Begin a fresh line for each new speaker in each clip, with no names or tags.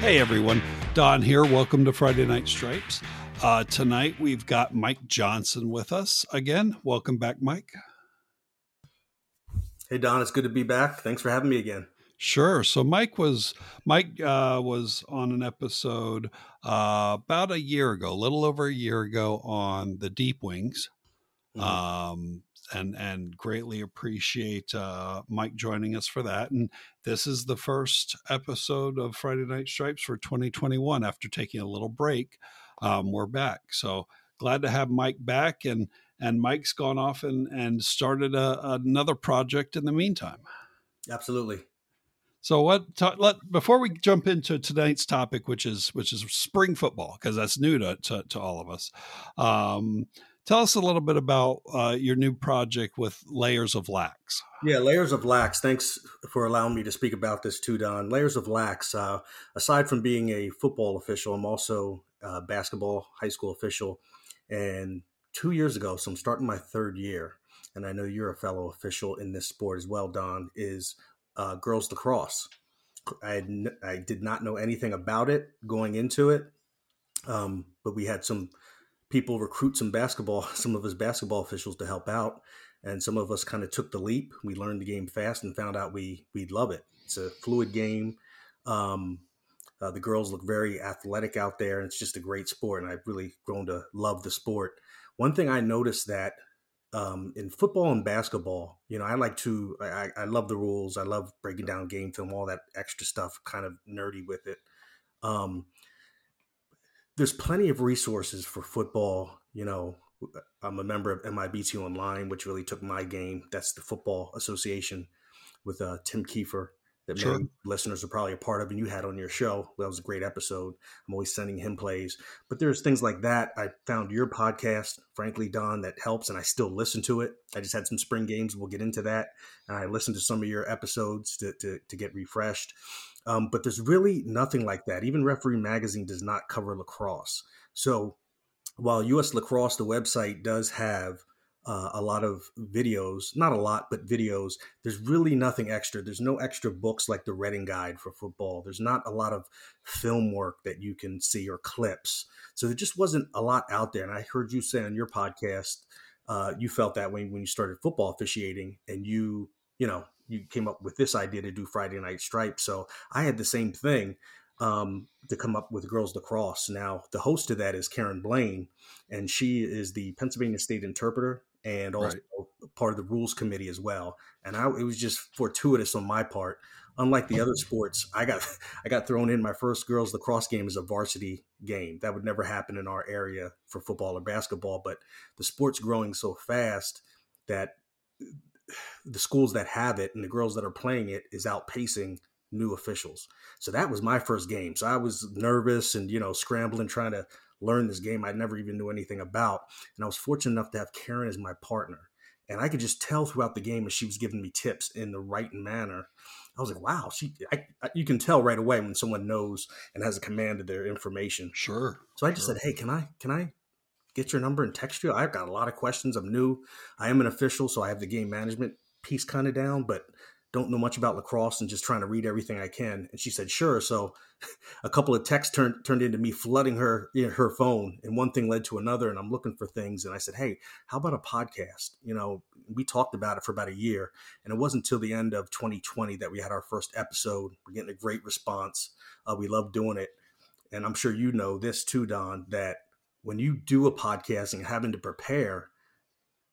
Hey everyone, Don here. Welcome to Friday Night Stripes. Uh, tonight we've got Mike Johnson with us again. Welcome back, Mike.
Hey Don, it's good to be back. Thanks for having me again.
Sure. So Mike was Mike uh, was on an episode uh, about a year ago, a little over a year ago, on the Deep Wings. Mm-hmm. Um, and and greatly appreciate uh, Mike joining us for that. And this is the first episode of Friday Night Stripes for 2021. After taking a little break, um, we're back. So glad to have Mike back, and and Mike's gone off and and started a, another project in the meantime.
Absolutely.
So what? Let before we jump into tonight's topic, which is which is spring football, because that's new to, to, to all of us. Um, Tell us a little bit about uh, your new project with Layers of Lax.
Yeah, Layers of Lax. Thanks for allowing me to speak about this too, Don. Layers of Lax. Uh, aside from being a football official, I'm also a basketball high school official. And two years ago, so I'm starting my third year, and I know you're a fellow official in this sport as well, Don. Is uh, girls lacrosse. I, I did not know anything about it going into it, um, but we had some people recruit some basketball, some of us basketball officials to help out, and some of us kind of took the leap. We learned the game fast and found out we we love it. It's a fluid game. Um, uh, the girls look very athletic out there, and it's just a great sport. And I've really grown to love the sport. One thing I noticed that um, in football and basketball, you know, I like to, I, I, love the rules. I love breaking down game film, all that extra stuff, kind of nerdy with it. Um, there's plenty of resources for football. You know, I'm a member of MIBT Online, which really took my game. That's the Football Association with uh, Tim Kiefer that sure. many listeners are probably a part of, and you had on your show. That was a great episode. I'm always sending him plays, but there's things like that. I found your podcast, frankly, Don, that helps, and I still listen to it. I just had some spring games. We'll get into that. And I listened to some of your episodes to to, to get refreshed. Um, but there's really nothing like that. Even Referee Magazine does not cover lacrosse. So while US Lacrosse, the website, does have uh, a lot of videos, not a lot, but videos, there's really nothing extra. There's no extra books like the Redding Guide for football. There's not a lot of film work that you can see or clips. So there just wasn't a lot out there. And I heard you say on your podcast, uh, you felt that way when you started football officiating and you, you know, you came up with this idea to do Friday Night Stripes. So I had the same thing um, to come up with Girls Lacrosse. Now, the host of that is Karen Blaine, and she is the Pennsylvania State Interpreter and also right. part of the Rules Committee as well. And I, it was just fortuitous on my part. Unlike the other sports, I got I got thrown in my first girls lacrosse game as a varsity game. That would never happen in our area for football or basketball. But the sport's growing so fast that the schools that have it and the girls that are playing it is outpacing new officials. So that was my first game. So I was nervous and, you know, scrambling, trying to learn this game I never even knew anything about. And I was fortunate enough to have Karen as my partner. And I could just tell throughout the game as she was giving me tips in the right manner. I was like, wow, she, I, I, you can tell right away when someone knows and has a command of their information.
Sure.
So I just
sure.
said, hey, can I, can I get your number and text you. I've got a lot of questions. I'm new. I am an official, so I have the game management piece kind of down, but don't know much about lacrosse and just trying to read everything I can. And she said, sure. So a couple of texts turned turned into me flooding her you know, her phone, and one thing led to another. And I'm looking for things, and I said, hey, how about a podcast? You know, we talked about it for about a year, and it wasn't until the end of 2020 that we had our first episode. We're getting a great response. Uh, we love doing it, and I'm sure you know this too, Don, that when you do a podcast and having to prepare,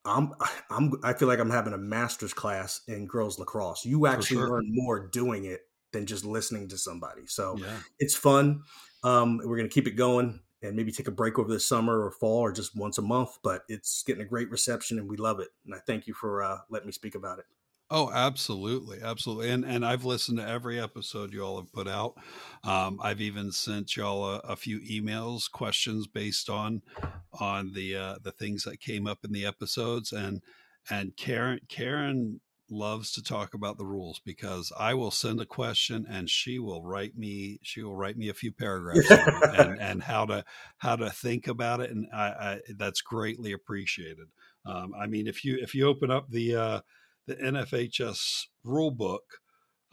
I'm I'm I feel like I'm having a master's class in girls lacrosse. You actually sure. learn more doing it than just listening to somebody. So yeah. it's fun. Um, we're gonna keep it going and maybe take a break over the summer or fall or just once a month. But it's getting a great reception and we love it. And I thank you for uh, letting me speak about it.
Oh, absolutely, absolutely, and and I've listened to every episode you all have put out. Um, I've even sent y'all a, a, few emails, questions based on on the uh, the things that came up in the episodes, and and Karen Karen loves to talk about the rules because I will send a question and she will write me she will write me a few paragraphs and, and how to how to think about it, and I, I that's greatly appreciated. Um, I mean, if you if you open up the uh, the NFHS rulebook,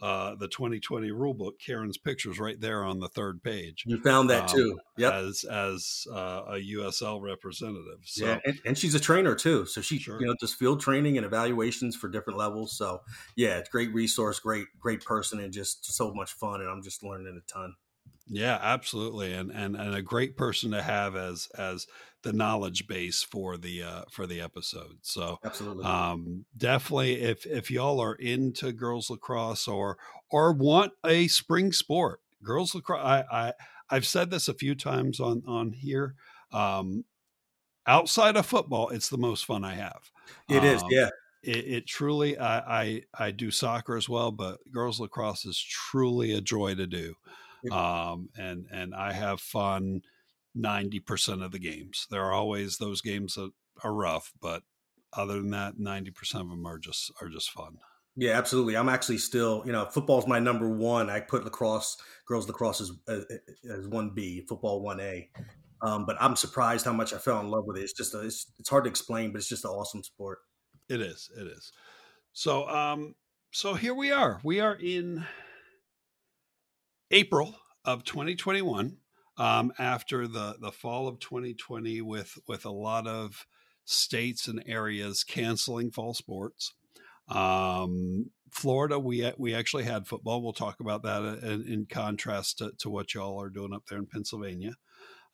uh, the 2020 rulebook. Karen's pictures right there on the third page.
You found that um, too,
yep. As as uh, a USL representative. So,
yeah, and, and, she's a trainer too, so she sure. you know does field training and evaluations for different levels. So yeah, it's great resource, great great person, and just so much fun. And I'm just learning a ton.
Yeah, absolutely, and and and a great person to have as as the knowledge base for the uh, for the episode. So
absolutely,
um, definitely, if if y'all are into girls lacrosse or or want a spring sport, girls lacrosse. I, I I've said this a few times on on here. Um, outside of football, it's the most fun I have.
It um, is, yeah.
It, it, truly, I, I I do soccer as well, but girls lacrosse is truly a joy to do um, and and I have fun ninety percent of the games. There are always those games that are rough, but other than that, ninety percent of them are just are just fun.
Yeah, absolutely. I'm actually still, you know, football's my number one. I put lacrosse, girls lacrosse as as one B, football one A. Um, but I'm surprised how much I fell in love with it. It's just a, it's, it's hard to explain, but it's just an awesome sport.
It is. It is. So um, so here we are. We are in April of 2021, um, after the the fall of 2020, with with a lot of states and areas canceling fall sports. Um, Florida, we we actually had football. We'll talk about that uh, in, in contrast to, to, what y'all are doing up there in Pennsylvania.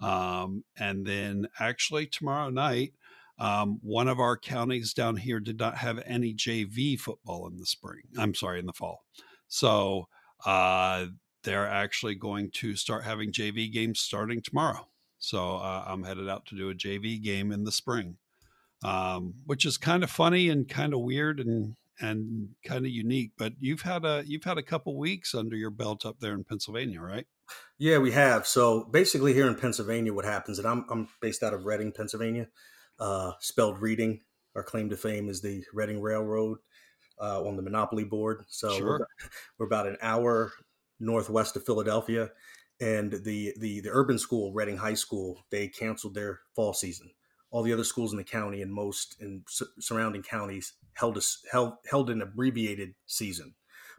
Um, and then actually tomorrow night, um, one of our counties down here did not have any JV football in the spring. I'm sorry, in the fall. So uh, they're actually going to start having JV games starting tomorrow. So uh, I'm headed out to do a JV game in the spring, um, which is kind of funny and kind of weird and and kind of unique. But you've had a you've had a couple weeks under your belt up there in Pennsylvania, right?
Yeah, we have. So basically, here in Pennsylvania, what happens? And I'm I'm based out of Reading, Pennsylvania. Uh, spelled Reading. Our claim to fame is the Reading Railroad uh, on the Monopoly board. So sure. we're, we're about an hour northwest of Philadelphia, and the the the urban school, Reading High School, they canceled their fall season. All the other schools in the county and most in su- surrounding counties held a, held held an abbreviated season,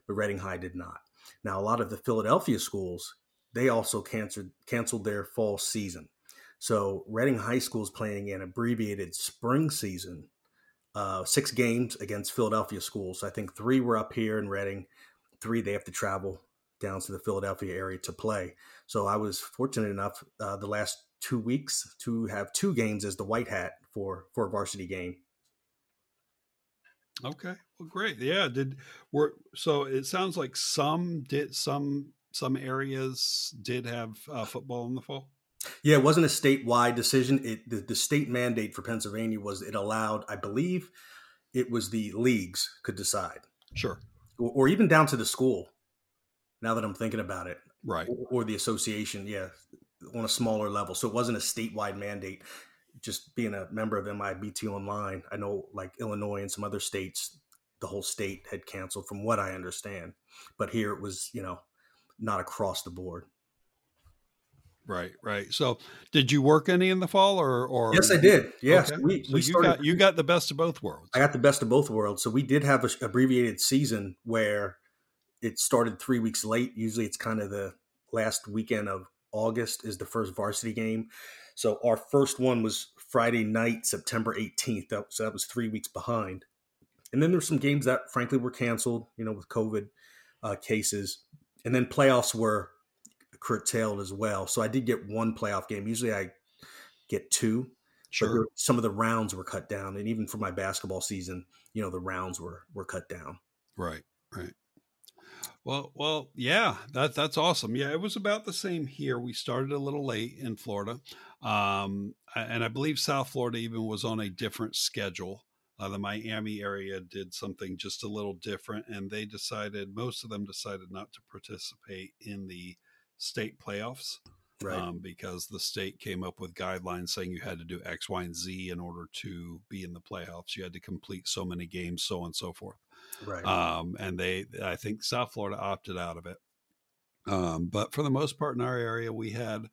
but Reading High did not. Now, a lot of the Philadelphia schools they also canceled canceled their fall season. So Reading High School is playing an abbreviated spring season, uh, six games against Philadelphia schools. I think three were up here in Reading, three they have to travel down to the Philadelphia area to play. So I was fortunate enough uh, the last two weeks to have two games as the white hat for for a varsity game.
Okay, well, great. Yeah, did were so it sounds like some did some some areas did have uh, football in the fall.
Yeah, it wasn't a statewide decision. It the, the state mandate for Pennsylvania was it allowed, I believe, it was the leagues could decide.
Sure.
Or, or even down to the school now that I'm thinking about it.
Right.
Or, or, the association, yeah, on a smaller level. So it wasn't a statewide mandate. Just being a member of MIBT Online, I know like Illinois and some other states, the whole state had canceled from what I understand. But here it was, you know, not across the board.
Right, right. So, did you work any in the fall, or, or
yes, I did. Yes,
okay. we, so we you got you got the best of both worlds.
I got the best of both worlds. So we did have a abbreviated season where it started three weeks late. Usually it's kind of the last weekend of August is the first varsity game. So our first one was Friday night, September 18th. so that was three weeks behind. And then there's some games that frankly were canceled, you know, with COVID uh, cases. And then playoffs were curtailed as well. So I did get one playoff game. Usually I get two.
Sure.
some of the rounds were cut down. And even for my basketball season, you know, the rounds were were cut down.
Right. Right. Well, well, yeah, that that's awesome. Yeah, it was about the same here. We started a little late in Florida, um, and I believe South Florida even was on a different schedule. Uh, the Miami area did something just a little different, and they decided most of them decided not to participate in the state playoffs.
Right. Um,
because the state came up with guidelines saying you had to do X, Y, and Z in order to be in the playoffs. You had to complete so many games, so on and so forth.
Right.
Um, and they, I think South Florida opted out of it. Um, but for the most part in our area, we had,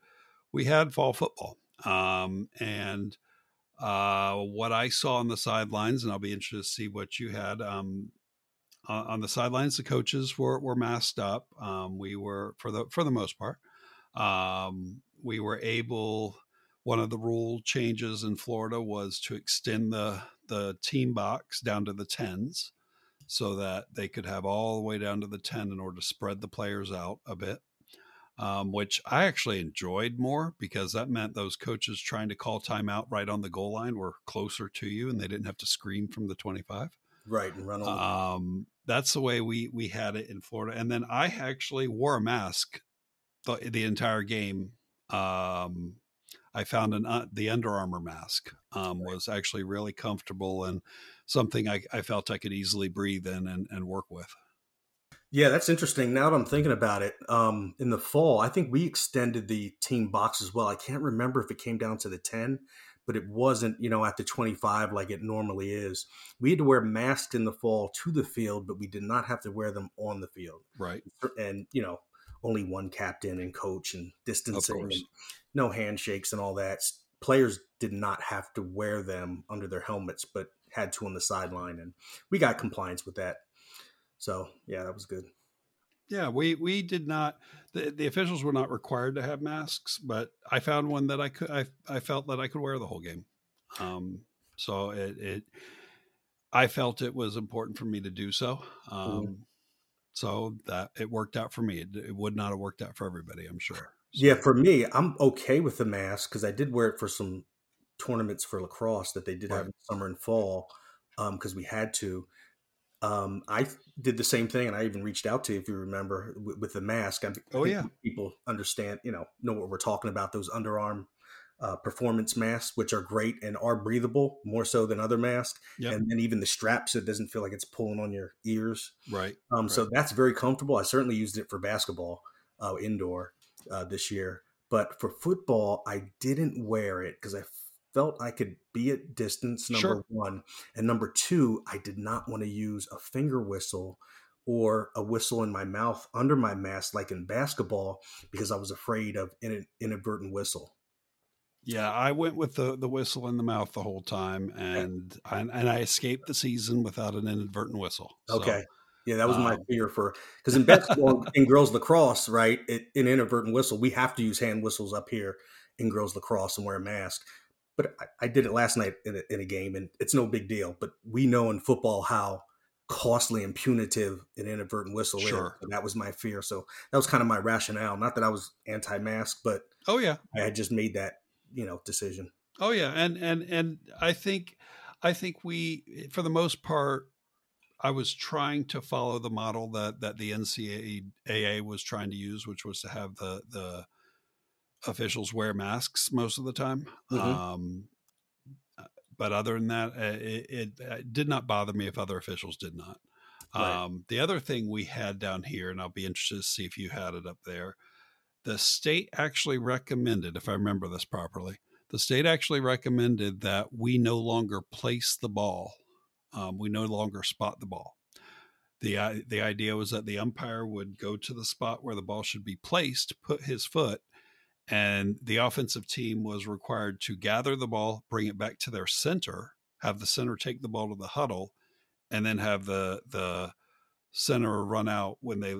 we had fall football. Um, and, uh, what I saw on the sidelines, and I'll be interested to see what you had. Um, on the sidelines, the coaches were were masked up. Um, we were for the for the most part. Um, we were able. One of the rule changes in Florida was to extend the the team box down to the tens, so that they could have all the way down to the ten in order to spread the players out a bit. Um, which I actually enjoyed more because that meant those coaches trying to call timeout right on the goal line were closer to you and they didn't have to scream from the 25.
Right, and run.
Um, that's the way we we had it in Florida. And then I actually wore a mask the, the entire game. Um, I found an uh, the Under Armour mask um, was actually really comfortable and something I, I felt I could easily breathe in and, and work with.
Yeah, that's interesting. Now that I'm thinking about it, um, in the fall, I think we extended the team box as well. I can't remember if it came down to the 10, but it wasn't, you know, at the 25 like it normally is. We had to wear masks in the fall to the field, but we did not have to wear them on the field.
Right.
And, you know, only one captain and coach and distancing and no handshakes and all that. Players did not have to wear them under their helmets, but had to on the sideline. And we got compliance with that. So, yeah, that was good.
Yeah, we we did not. The, the officials were not required to have masks, but I found one that I could. I I felt that I could wear the whole game. Um, so it it. I felt it was important for me to do so. Um, mm-hmm. So that it worked out for me. It, it, would not have worked out for everybody, I'm sure. So.
Yeah, for me, I'm okay with the mask because I did wear it for some tournaments for lacrosse that they did right. have in summer and fall because um, we had to um, I did the same thing, and I even reached out to you if you remember with, with the mask. I
oh yeah,
people understand, you know, know what we're talking about. Those Under Armour uh, performance masks, which are great and are breathable more so than other masks, yep. and then even the straps, so it doesn't feel like it's pulling on your ears.
Right.
Um,
right.
So that's very comfortable. I certainly used it for basketball uh, indoor uh, this year, but for football, I didn't wear it because I felt I could be at distance, number sure. one. And number two, I did not want to use a finger whistle or a whistle in my mouth under my mask, like in basketball, because I was afraid of an inadvertent whistle.
Yeah, I went with the, the whistle in the mouth the whole time, and I, and I escaped the season without an inadvertent whistle.
So, okay. Yeah, that was my um, fear for because in basketball in girls lacrosse, right, it, an inadvertent whistle, we have to use hand whistles up here in girls lacrosse and wear a mask but I, I did it last night in a, in a, game, and it's no big deal. But we know in football how costly and punitive an inadvertent whistle sure. is. And that was my fear. So that was kind of my rationale. Not that I was anti-mask, but
oh yeah,
I had just made that you know decision.
Oh yeah, and and and I think I think we, for the most part, I was trying to follow the model that that the NCAA was trying to use, which was to have the the officials wear masks most of the time. Mm-hmm. Um, uh, but other than that, uh, it, it, it, uh, did not bother me if other officials did not. Right. Um, the other thing we had down here, and I'll be interested to see if you had it up there, the state actually recommended, if I remember this properly, the state actually recommended that we no longer place the ball. Um, we no longer spot the ball. The, the idea was that the umpire would go to the spot where the ball should be placed, put his foot, and the offensive team was required to gather the ball, bring it back to their center, have the center take the ball to the huddle, and then have the the center run out when they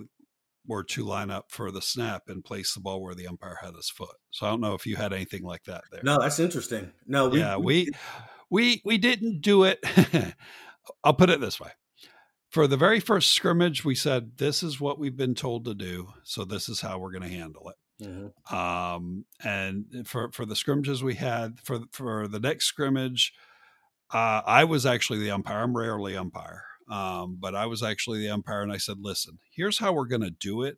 were to line up for the snap and place the ball where the umpire had his foot. So I don't know if you had anything like that there.
No, that's interesting. No,
we, yeah, we we we didn't do it. I'll put it this way. For the very first scrimmage, we said, This is what we've been told to do. So this is how we're going to handle it. Mm-hmm. Um, and for for the scrimmages we had for for the next scrimmage, uh, I was actually the umpire. I'm rarely umpire, um, but I was actually the umpire, and I said, "Listen, here's how we're going to do it.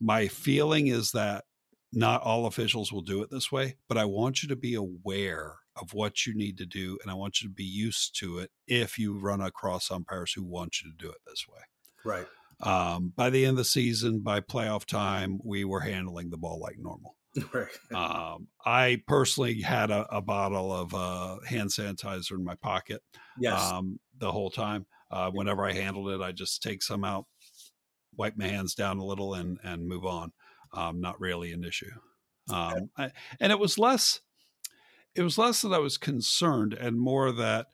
My feeling is that not all officials will do it this way, but I want you to be aware of what you need to do, and I want you to be used to it if you run across umpires who want you to do it this way."
Right.
Um, by the end of the season, by playoff time, we were handling the ball like normal. Right. Um, I personally had a, a bottle of uh, hand sanitizer in my pocket.
Yes.
Um, the whole time. Uh, whenever I handled it, I just take some out, wipe my hands down a little, and and move on. Um, not really an issue. Um, I, and it was less. It was less that I was concerned, and more that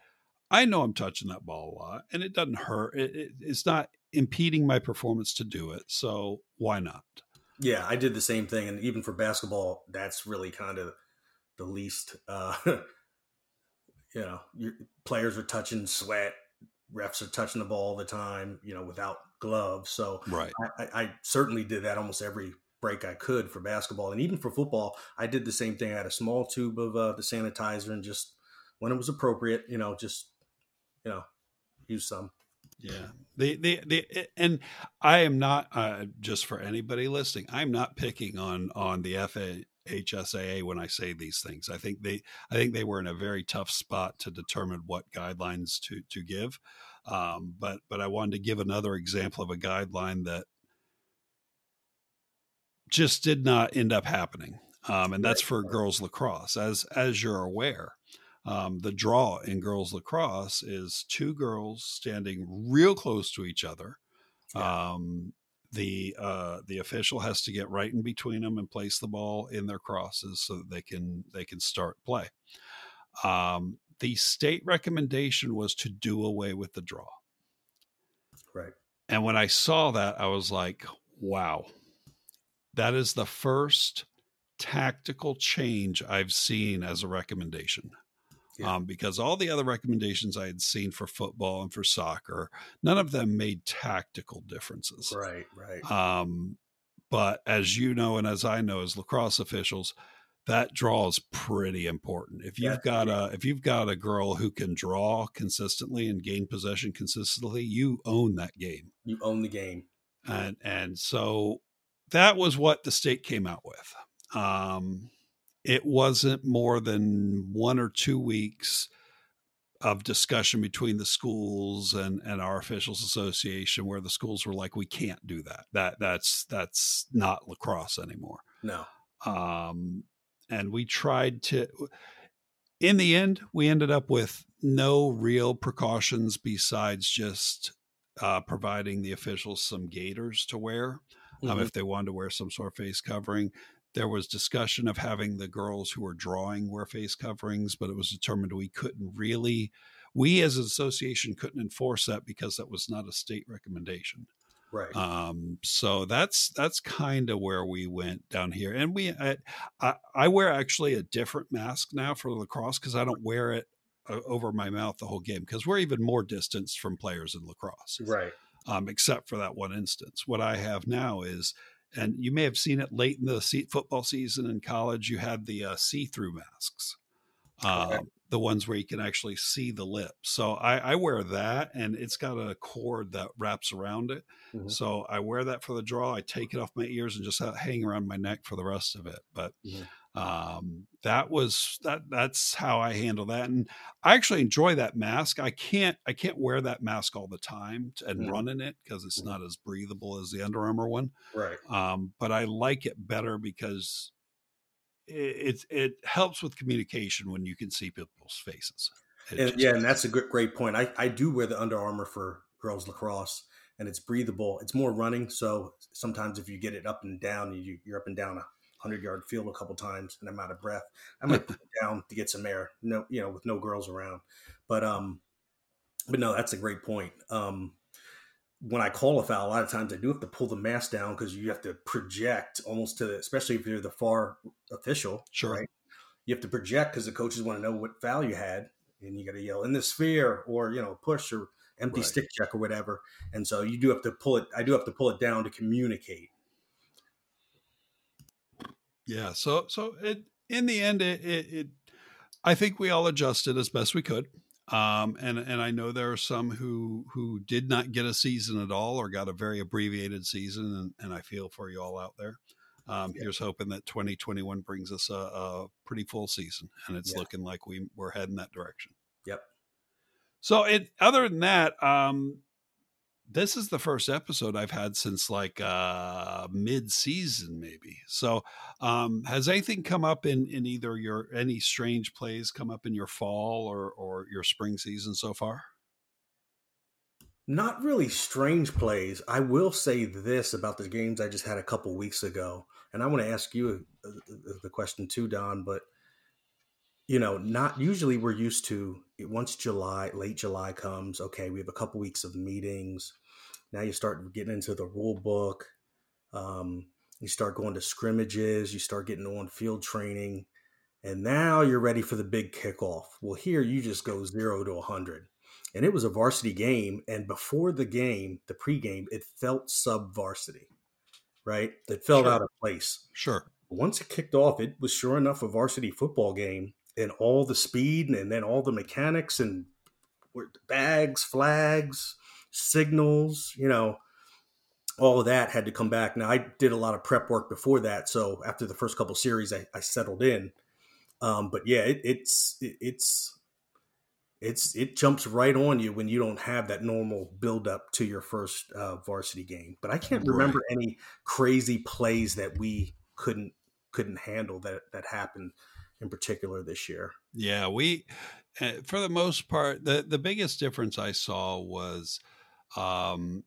I know I'm touching that ball a lot, and it doesn't hurt. It, it, it's not impeding my performance to do it. So why not?
Yeah, I did the same thing, and even for basketball, that's really kind of the least. Uh, you know, your players are touching sweat, refs are touching the ball all the time. You know, without gloves. So
right,
I, I certainly did that almost every break I could for basketball, and even for football, I did the same thing. I had a small tube of uh, the sanitizer, and just when it was appropriate, you know, just you know, use some.
Yeah. The, the, the, and I am not, uh, just for anybody listening, I'm not picking on, on the FHSAA when I say these things. I think they, I think they were in a very tough spot to determine what guidelines to, to give. Um, but, but I wanted to give another example of a guideline that just did not end up happening. Um, and that's for girls lacrosse, as, as you're aware. Um, the draw in girls lacrosse is two girls standing real close to each other. Yeah. Um, the uh, the official has to get right in between them and place the ball in their crosses so that they can they can start play. Um, the state recommendation was to do away with the draw.
Right.
And when I saw that, I was like, wow, that is the first tactical change I've seen as a recommendation yeah. um, because all the other recommendations I had seen for football and for soccer, none of them made tactical differences.
Right, right.
Um, but as you know, and as I know, as lacrosse officials, that draw is pretty important. If you've got a if you've got a girl who can draw consistently and gain possession consistently, you own that game.
You own the game.
And and so that was what the state came out with. Um, it wasn't more than one or two weeks of discussion between the schools and, and our officials association where the schools were like we can't do that. That that's that's not lacrosse anymore.
No.
Um and we tried to in the end we ended up with no real precautions besides just uh, providing the officials some gaiters to wear um, mm-hmm. if they wanted to wear some sort of face covering there was discussion of having the girls who were drawing wear face coverings, but it was determined we couldn't really, we as an association couldn't enforce that because that was not a state recommendation.
Right.
Um, so that's that's kind of where we went down here, and we I, I, I wear actually a different mask now for lacrosse because I don't wear it uh, over my mouth the whole game because we're even more distanced from players in lacrosse.
Right.
Um, except for that one instance. What I have now is and you may have seen it late in the football season in college. You had the uh, see-through masks, uh, the ones where you can actually see the lips. So I, I, wear that, and it's got a cord that wraps around it. Mm-hmm. So I wear that for the draw. I take it off my ears and just hang around my neck for the rest of it. But mm-hmm um, that was that that's how i handle that and i actually enjoy that mask i can't i can't wear that mask all the time and mm. run in it because it's mm. not as breathable as the Under Armour one
right
um, but i like it better because it, it, it helps with communication when you can see people's faces
and, yeah and that's a good great point I, I do wear the Under Armour for girls lacrosse and it's breathable it's more running so sometimes if you get it up and down you, you're up and down a hundred yard field a couple times and I'm out of breath. I might put it down to get some air. No, you know, with no girls around. But um, but no, that's a great point. Um, when I call a foul, a lot of times I do have to pull the mask down because you have to project almost to, especially if you're the far official.
Sure. Right?
You have to project because the coaches want to know what foul you had, and you got to yell in the sphere or you know push or empty right. stick check or whatever. And so you do have to pull it. I do have to pull it down to communicate.
Yeah. So so it in the end it, it, it I think we all adjusted as best we could. Um, and and I know there are some who who did not get a season at all or got a very abbreviated season, and, and I feel for you all out there. Um, yeah. Here's hoping that 2021 brings us a, a pretty full season, and it's yeah. looking like we we're heading that direction.
Yep.
So it other than that, um, this is the first episode I've had since like uh mid season maybe. So um has anything come up in in either your any strange plays come up in your fall or or your spring season so far?
Not really strange plays. I will say this about the games I just had a couple weeks ago, and I want to ask you uh, uh, the question too, Don. But you know, not usually we're used to once July, late July comes, okay, we have a couple weeks of meetings. Now you start getting into the rule book. Um, you start going to scrimmages. You start getting on field training. And now you're ready for the big kickoff. Well, here you just go zero to 100. And it was a varsity game. And before the game, the pregame, it felt sub varsity, right? It felt
Sure.
out of place.
Sure.
Once it kicked off, it was sure enough a varsity football game. And all the speed and then all the mechanics and bags, flags, signals, you know, all of that had to come back. Now I did a lot of prep work before that, so after the first couple series, I, I settled in. Um, but yeah, it, it's it, it's it's it jumps right on you when you don't have that normal build up to your first uh, varsity game. But I can't remember any crazy plays that we couldn't couldn't handle that that happened in particular this year.
Yeah, we, uh, for the most part, the the biggest difference I saw was, um,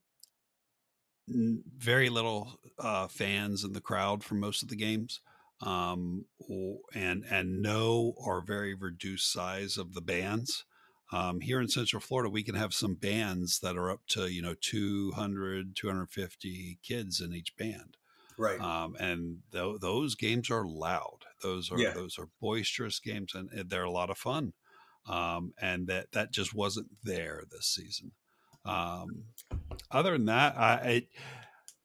very little uh, fans in the crowd for most of the games, um, and and no or very reduced size of the bands. Um, here in Central Florida, we can have some bands that are up to you know 200, 250 kids in each band
Right.
um, and th- those games are loud. Those are
Yeah.
those are boisterous games, and, they're a lot of fun. Um, and that that just wasn't there this season. Um, other than that, I it,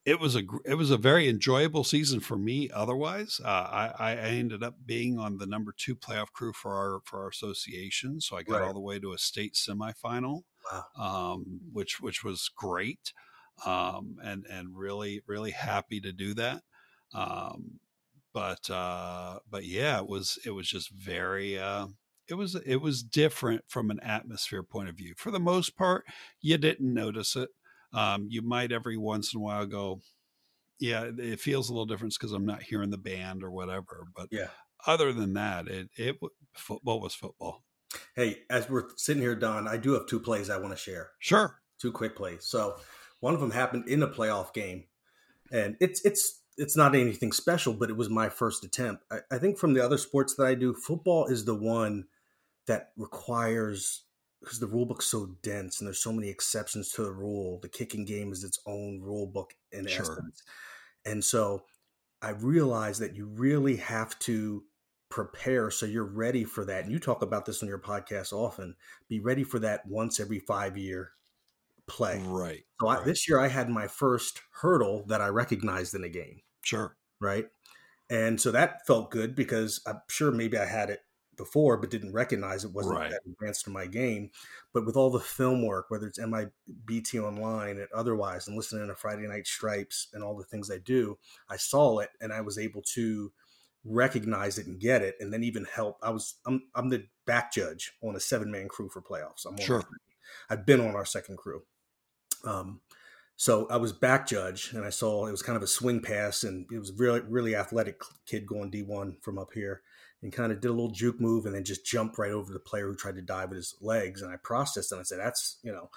it was a it was a very enjoyable season for me. Otherwise, uh, I, I ended up being on the number two playoff crew for our for our association, so I got
Right.
all the way to a state semifinal,
Wow.
um, which which was great, um, and and really really happy to do that. Um, but uh, but yeah, it was it was just very. Uh, it was it was different from an atmosphere point of view. For the most part, you didn't notice it. Um, you might every once in a while go, yeah, it feels a little different because I'm not hearing the band or whatever. But
Yeah.
other than that, it it football was football.
Hey, as we're sitting here, Don, I do have two plays I want to share.
Sure.
two quick plays. So one of them happened in a playoff game, and it's it's it's not anything special, but it was my first attempt. I, I think from the other sports that I do, football is the one that requires because the rule book's so dense and there's so many exceptions to the rule. The kicking game is its own rule book in
Sure.
essence, and so I realized that you really have to prepare so you're ready for that. And you talk about this on your podcast often. Be ready for that once every five year play.
Right.
So I, this year I had my first hurdle that I recognized in a game,
Sure.
right? And so that felt good because I'm sure maybe I had it before but didn't recognize it wasn't
Right.
that advanced to my game. But with all the film work, whether it's MIBT online and otherwise, and listening to Friday Night Stripes and all the things I do, I saw it and I was able to recognize it and get it, and then even help. I was I'm I'm the back judge on a seven man crew for playoffs. I'm on
Sure.
I've been on our second crew. Um, so I was back judge, and I saw it was kind of a swing pass, and it was really really athletic kid going D one from up here, and kind of did a little juke move, and then just jumped right over the player who tried to dive with his legs, and I processed, and I said, "That's you know,"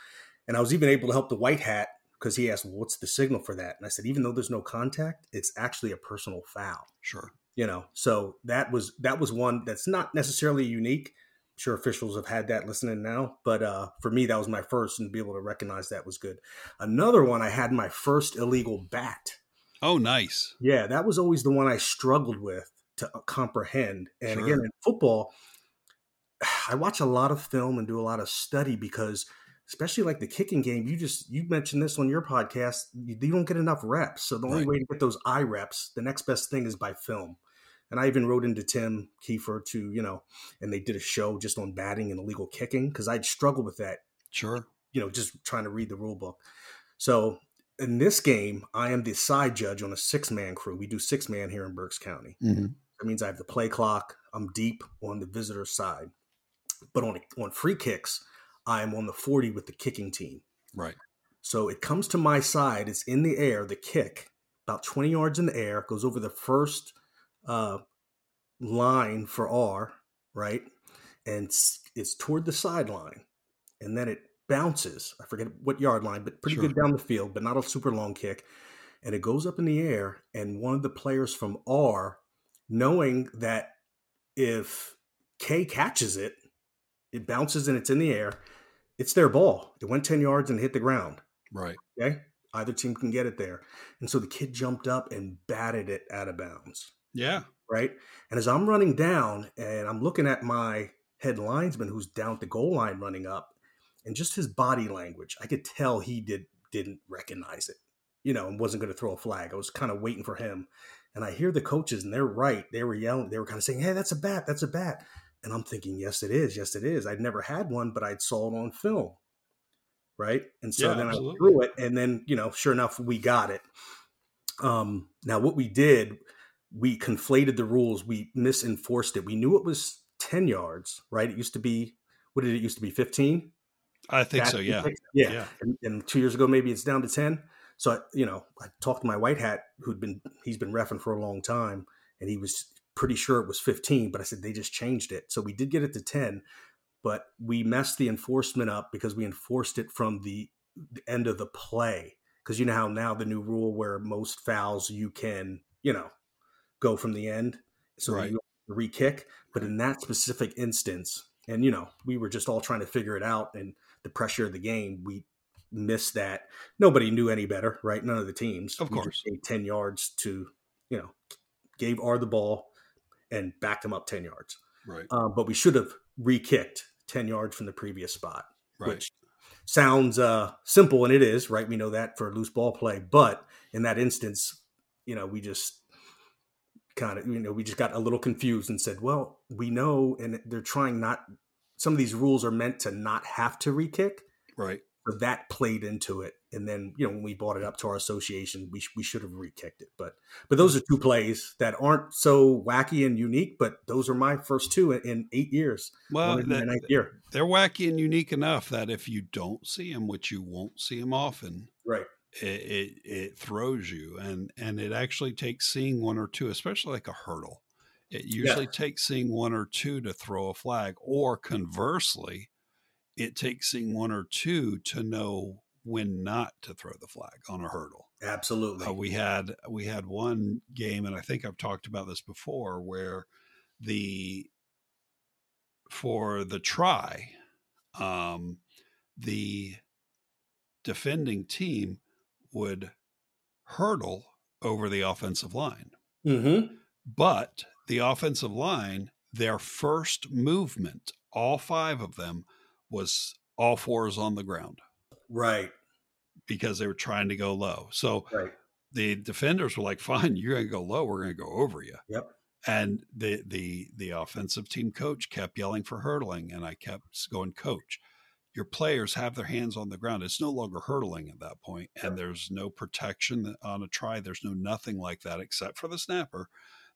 and I was even able to help the white hat because he asked, well, "What's the signal for that?" And I said, "Even though there's no contact, it's actually a personal foul."
Sure.
you know so that was that was one that's not necessarily unique sure officials have had that listening now but uh for me that was my first and to be able to recognize that was good. Another one i had my first illegal bat.
Oh, nice.
yeah that was always the one i struggled with to uh, comprehend. And
Sure.
again in football i watch a lot of film and do a lot of study because especially like the kicking game you just you mentioned this on your podcast you, you don't get enough reps. So the only way to get those eye reps the next best thing is by film and i even wrote into tim kiefer to you know and they did a show just on batting and illegal kicking because i'd struggled with that
Sure.
you know just trying to read the rule book so in this game i am the side judge on a six man crew we do six man here in berks county
hmm
that means I have the play clock. I'm deep on the visitor side. But on on free kicks, I'm on the 40 with the kicking team.
Right.
So it comes to my side. It's in the air. The kick, about 20 yards in the air, goes over the first uh, line for R, right? And it's, it's toward the sideline. And then it bounces. I forget what yard line, but pretty
Sure.
good down the field, but not a super long kick. And it goes up in the air. And one of the players from R, knowing that if K catches it, it bounces and it's in the air, it's their ball. It went 10 yards and hit the ground.
Right.
Okay. Either team can get it there. And so the kid jumped up and batted it out of bounds.
Yeah.
Right. And as I'm running down and I'm looking at my head linesman who's down at the goal line running up, and just his body language, I could tell he did didn't recognize it, you know, and wasn't going to throw a flag. I was kind of waiting for him. And I hear the coaches, and they're right. They were yelling. They were kind of saying, "Hey, that's a bat. That's a bat." And I'm thinking, "Yes, it is. Yes, it is." I'd never had one, but I'd saw it on film right? And so
Yeah,
then
absolutely.
I threw it, and then you know, sure enough, we got it. Um, now, what we did, we conflated the rules. We misenforced it. We knew it was ten yards, right? It used to be what did it used to be? Fifteen.
I think so. Yeah.
yeah.
Yeah.
And, and two years ago, maybe it's down to ten. So I, you know, I talked to my white hat, who'd been he's been refing for a long time, and he was pretty sure it was fifteen. But I said they just changed it, so we did get it to ten but we messed the enforcement up because we enforced it from the, the end of the play. Because you know how now the new rule where most fouls you can, you know, go from the end, so
Right.
you re-kick. But in that specific instance, and you know, we were just all trying to figure it out, and the pressure of the game, we missed that. Nobody knew any better, right? None of the teams.
Of course.
gave ten yards to, you know, gave R the ball and backed him up ten yards
Right.
um, but we should have re-kicked 10 yards from the previous spot
Right.
which sounds uh, simple and it is right we know that for a loose ball play but in that instance you know we just kind of you know we just got a little confused and said well we know and they're trying not some of these rules are meant to not have to re-kick.
Right.
so that played into it and then you know when we brought it up to our association we, sh- we should have re-kicked it but but those are two plays that aren't so wacky and unique but those are my first two in, in eight years.
Well,
in
that-
ninth year.
they're wacky and unique enough that if you don't see them, which you won't see them often,
right
it, it it throws you, and and it actually takes seeing one or two, especially like a hurdle. It usually takes seeing one or two to throw a flag, or conversely, it takes seeing one or two to know when not to throw the flag on a hurdle.
absolutely
Uh, we had we had one game, and I think I've talked about this before, where the for the try, um, the defending team would hurdle over the offensive line,
mm-hmm.
but the offensive line, their first movement, all five of them, was all fours on the ground
right
because they were trying to go low. So
right
the defenders were like, "Fine, you're going to go low. We're going to go over you."
Yep.
And the the the offensive team coach kept yelling for hurdling, and I kept going, "Coach, your players have their hands on the ground. It's no longer hurdling at that point, and there's no protection on a try. There's no nothing like that except for the snapper.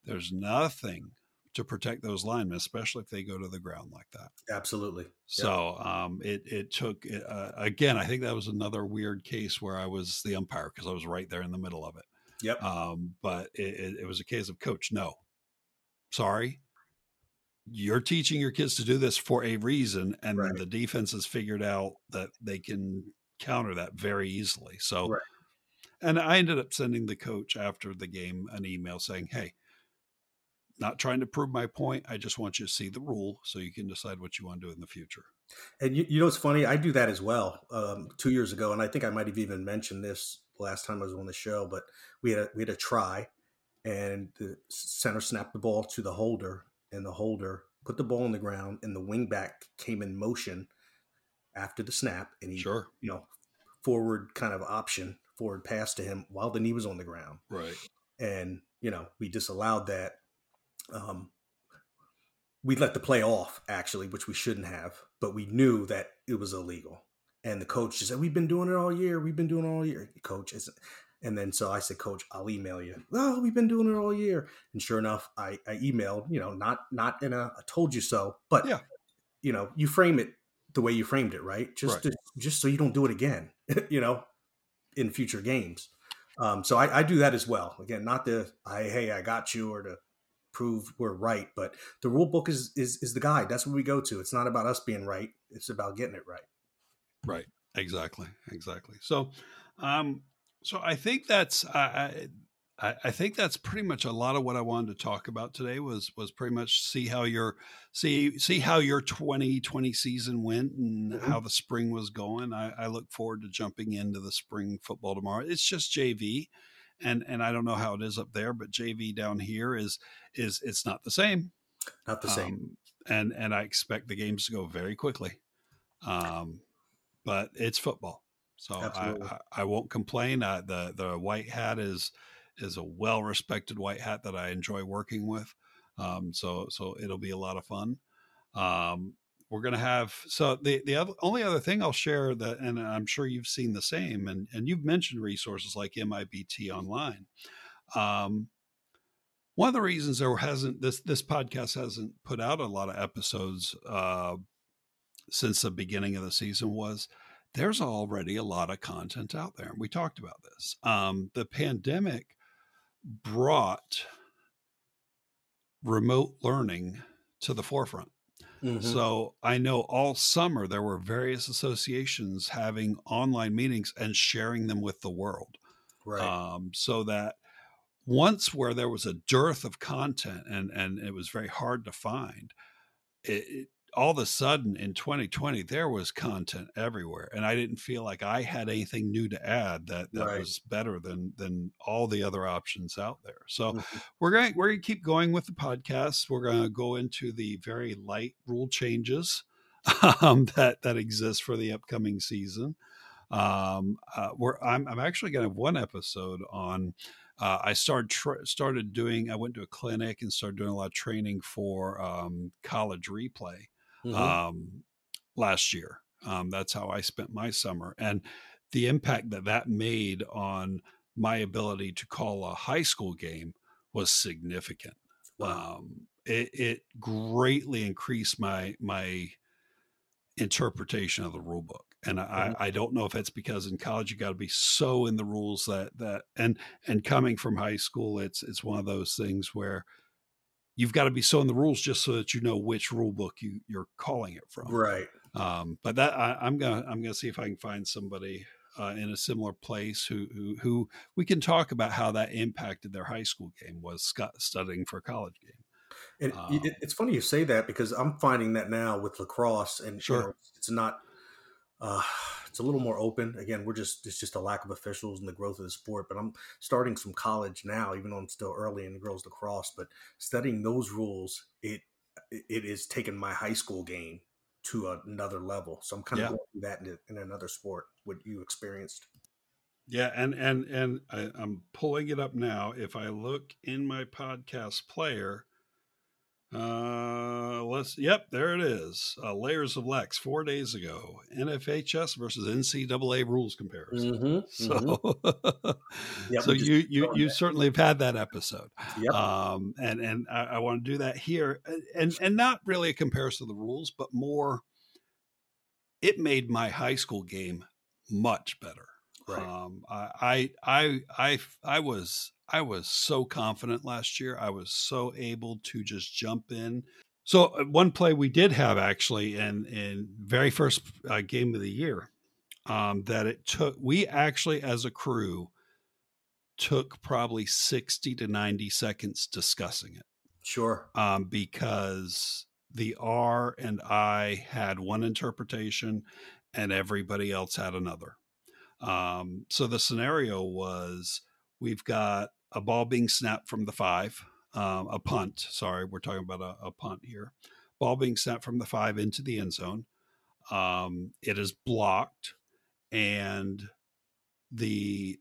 There's nothing to protect those linemen, especially if they go to the ground like that."
absolutely
So um, it it took uh, again. I think that was another weird case where I was the umpire because I was right there in the middle of it.
yep
Um, but it, it was a case of coach, no, sorry, you're teaching your kids to do this for a reason, and
Right.
the defense has figured out that they can counter that very easily. So,
Right.
and I ended up sending the coach after the game an email saying, "Hey." Not trying to prove my point. I just want you to see the rule so you can decide what you want to do in the future.
And you, you know, it's funny. I do that as well. Um, two years ago, and I think I might have even mentioned this last time I was on the show. But we had a, we had a try, and the center snapped the ball to the holder, and the holder put the ball on the ground, and the wingback came in motion after the snap, and he,
Sure.
you know, forward kind of option, forward pass to him while the knee was on the ground,
Right.
and you know, we disallowed that. Um, we let the play off actually, which we shouldn't have, but we knew that it was illegal. And the coach just said, "We've been doing it all year. We've been doing it all year, coach." It's, and then so I said, "Coach, I'll email you." Oh, we've been doing it all year. And sure enough, I, I emailed. You know, not not in a "I told you so," but
Yeah.
you know, you frame it the way you framed it, right? Just
Right.
To, just so you don't do it again. you know, in future games. Um, so I, I do that as well. Again, not the I hey I got you or to prove we're right, but the rule book is is is the guide. That's what we go to. It's not about us being right. It's about getting it right.
Right. Exactly. Exactly. So, um, so I think that's I, I, think that's pretty much a lot of what I wanted to talk about today was was pretty much see how your see see how your 2020 season went and mm-hmm. how the spring was going. I, I, look forward to jumping into the spring football tomorrow. It's just JV, and and I don't know how it is up there, but JV down here is is it's not the same.
Not the same.
Um, and and I expect the games to go very quickly. Um, but it's football, so I, I, I won't complain. Uh, the the white hat is is a well respected white hat that I enjoy working with. Um, so so it'll be a lot of fun. Um, we're going to have so the the other, only other thing I'll share that, and I'm sure you've seen the same, and and you've mentioned resources like MIBT online. Um, one of the reasons there hasn't this this podcast hasn't put out a lot of episodes uh, since the beginning of the season was there's already a lot of content out there. And we talked about this. Um, the pandemic brought remote learning to the forefront. Mm-hmm. So I know all summer there were various associations having online meetings and sharing them with the world.
Right.
Um, so that once where there was a dearth of content and and it was very hard to find, it, it, all of a sudden in 2020 there was content everywhere and i didn't feel like i had anything new to add that that right. was better than than all the other options out there so mm-hmm. we're going we're going to keep going with the podcast we're going to go into the very light rule changes um, that that exist for the upcoming season um, uh, we're I'm, I'm actually going to have one episode on uh, I started tra- started doing. I went to a clinic and started doing a lot of training for um, college replay, mm-hmm. um, last year. Um, that's how I spent my summer. And the impact that that made on my ability to call a high school game was significant. Wow. Um, it, it, greatly increased my my interpretation of the rule book. And I, mm-hmm. I don't know if it's because in college you got to be so in the rules that that and and coming from high school, it's it's one of those things where you've got to be so in the rules just so that you know which rule book you you're calling it from.
Right.
Um, but that I, am gonna I'm gonna see if I can find somebody uh, in a similar place who, who who we can talk about how that impacted their high school game was studying for a college game.
And um, it's funny you say that because I'm finding that now with lacrosse, and sure. You know, it's not. Uh, it's a little more open. Again, we're just it's just a lack of officials and the growth of the sport. But I'm starting some college now, even though I'm still early in the girls lacrosse. But studying those rules, it it is taking my high school game to another level. So I'm kind of yeah. going through that in, in, another sport. What you experienced.
Yeah, and and and I, I'm pulling it up now. If I look in my podcast player, uh, let's. Yep, there it is. Uh, Layers of Lax four days ago. NFHS versus NCAA rules comparison. Mm-hmm, so, mm-hmm. yep, so you you you certainly have had that episode. Yep. Um, and and I, I want to do that here, and and not really a comparison of the rules, but more. It made my high school game much better. Right. Um, I, I, I, I was I was so confident last year. I was so able to just jump in. So uh, one play we did have actually in in very first uh, game of the year um, that it took. We actually as a crew took probably sixty to ninety seconds discussing it.
Sure,
um, because the R and I had one interpretation, and everybody else had another. Um, so the scenario was we've got a ball being snapped from the five, um, a punt. Sorry, we're talking about a, a, punt here. Ball being snapped from the five into the end zone. Um, it is blocked, and the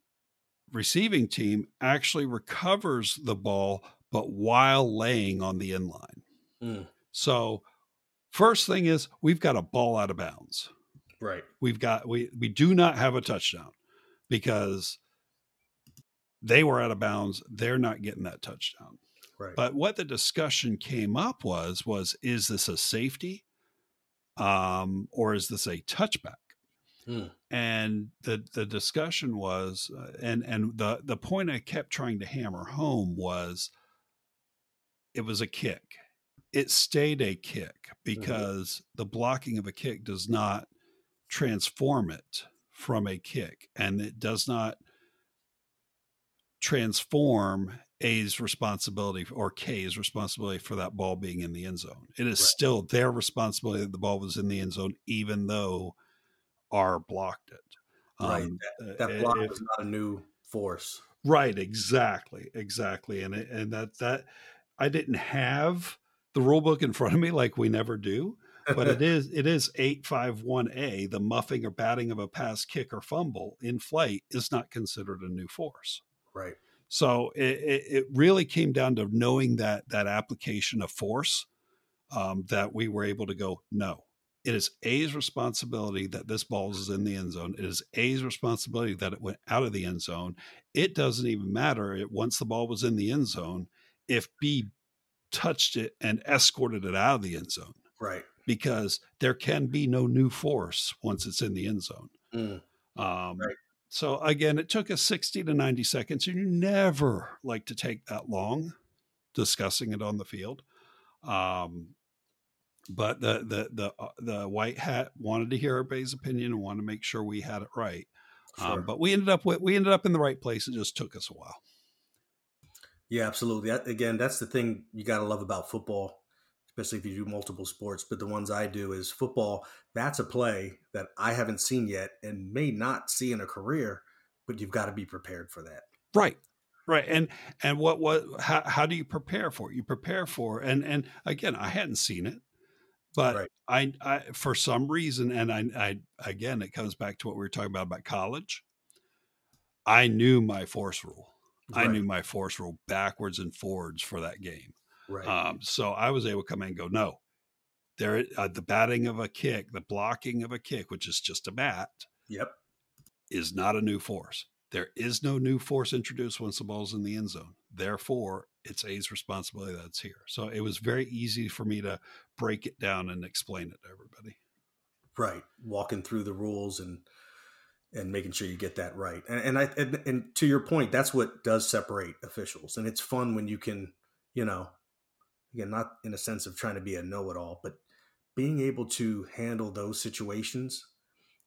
receiving team actually recovers the ball, but while laying on the end line. Mm. So, first thing is we've got a ball out of bounds.
Right.
We've got we we do not have a touchdown because they were out of bounds. They're not getting that touchdown.
Right.
But what the discussion came up was was is this a safety, um, or is this a touchback? Hmm. And the the discussion was, uh, and and the the point I kept trying to hammer home was, it was a kick. It stayed a kick mm-hmm. because mm-hmm. the blocking of a kick does not transform it from a kick, and it does not transform A's responsibility or K's responsibility for that ball being in the end zone. It is right. still their responsibility that the ball was in the end zone, even though R blocked it.
Right. Um, that, that block if, was not a new force.
Right. Exactly. Exactly. And it, and that that I didn't have the rule book in front of me like we never do but it is it is 851A. The muffing or batting of a pass, kick, or fumble in flight is not considered a new force.
Right.
So it, it really came down to knowing that that application of force um, that we were able to go no. It is A's responsibility that this ball is in the end zone. It is A's responsibility that it went out of the end zone. It doesn't even matter it, once the ball was in the end zone if B touched it and escorted it out of the end zone.
Right
because there can be no new force once it's in the end zone. Mm. Um, right. So again, it took us 60 to 90 seconds, and you never like to take that long discussing it on the field. Um, but the the the uh, the white hat wanted to hear everybody's opinion and wanted to make sure we had it right. Um, sure. Um, but we ended up with we ended up in the right place. It just took us a while.
Yeah, absolutely. Again, that's the thing you got to love about football especially if you do multiple sports. But the ones I do is football. That's a play that I haven't seen yet and may not see in a career, but you've got to be prepared for that.
Right. Right. And and what what how how do you prepare for it? You prepare for and and again, I hadn't seen it. But right. I, I for some reason and I I again it comes back to what we were talking about about college. I knew my force rule. Right. I knew my force rule backwards and forwards for that game.
Right.
Um, so I was able to come in and go, no, there, uh, the batting of a kick, the blocking of a kick, which is just a bat.
Yep.
Is not a new force. There is no new force introduced once the ball's in the end zone. Therefore, it's A's responsibility that's here. So it was very easy for me to break it down and explain it to everybody.
Right. Walking through the rules and and making sure you get that right. And, and I and, and to your point, that's what does separate officials. And it's fun when you can, you know, again, not in a sense of trying to be a know it all, but being able to handle those situations,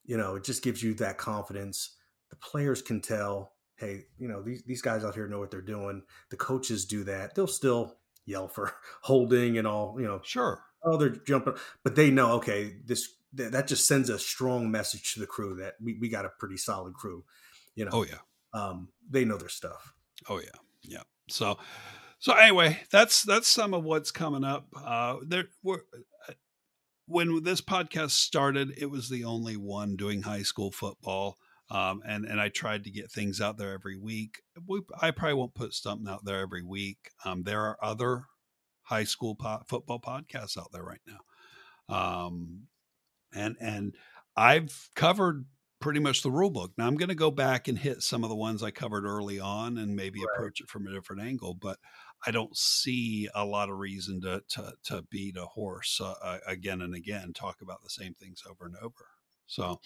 you know, it just gives you that confidence. The players can tell, hey, you know, these, these guys out here know what they're doing. The coaches do that. They'll still yell for holding and all, you know.
Sure.
Oh, they're jumping, but they know, okay, this that just sends a strong message to the crew that we, we got a pretty solid crew, you know.
Oh yeah.
Um, they know their stuff.
Oh yeah. Yeah. So so anyway, that's that's some of what's coming up. Uh, there were uh, when this podcast started, it was the only one doing high school football. Um, and and I tried to get things out there every week. We, I probably won't put something out there every week. Um, there are other high school po- football podcasts out there right now, um, and and I've covered pretty much the rule book. Now I'm going to go back and hit some of the ones I covered early on and maybe right. approach it from a different angle, but I don't see a lot of reason to to, to beat a horse uh, again and again, talk about the same things over and over. So,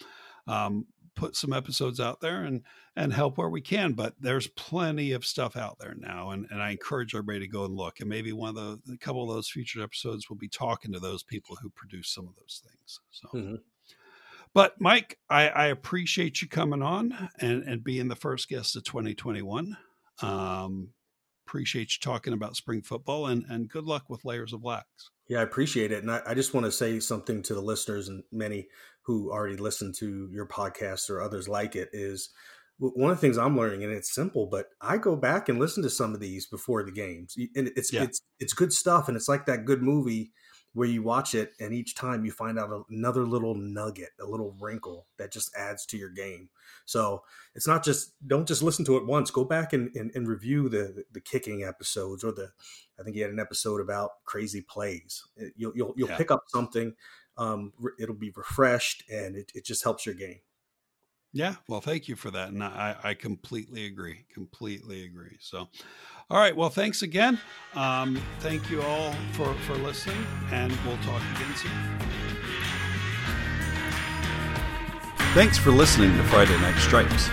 um, put some episodes out there and and help where we can. But there's plenty of stuff out there now, and and I encourage everybody to go and look. And maybe one of the a couple of those future episodes will be talking to those people who produce some of those things. So. Mm-hmm. But Mike, I, I, appreciate you coming on and, and being the first guest of 2021. Um, appreciate you talking about spring football and, and good luck with Layers of Lax.
Yeah, I appreciate it. And I, I just want to say something to the listeners and many who already listen to your podcast or others like it is one of the things I'm learning, and it's simple, but I go back and listen to some of these before the games, and it's yeah. it's it's good stuff, and it's like that good movie where you watch it and each time you find out another little nugget, a little wrinkle that just adds to your game. So it's not just don't just listen to it once. Go back and, and, and review the the kicking episodes or the I think you had an episode about crazy plays. You'll you'll, you'll yeah. pick up something. Um, it'll be refreshed and it, it just helps your game.
Yeah, well, thank you for that, and I, I completely agree. Completely agree. So, all right. Well, thanks again. Um, thank you all for for listening, and we'll talk again soon. Thanks for listening to Friday Night Stripes.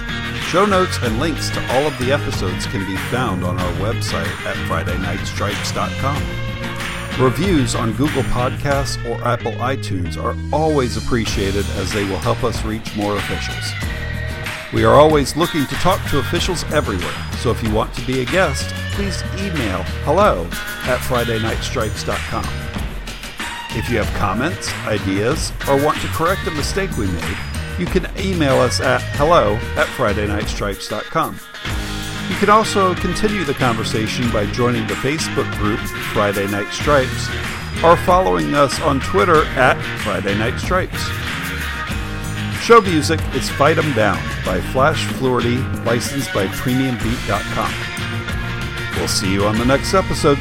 Show notes and links to all of the episodes can be found on our website at FridayNightStripes.com. Reviews on Google Podcasts or Apple iTunes are always appreciated as they will help us reach more officials. We are always looking to talk to officials everywhere, so if you want to be a guest, please email hello at FridayNightStripes.com. If you have comments, ideas, or want to correct a mistake we made, you can email us at hello at FridayNightStripes.com. You can also continue the conversation by joining the Facebook group Friday Night Stripes or following us on Twitter at Friday Night Stripes. Show music is Fight 'em Down by Flash Fluorty, licensed by PremiumBeat.com. We'll see you on the next episode.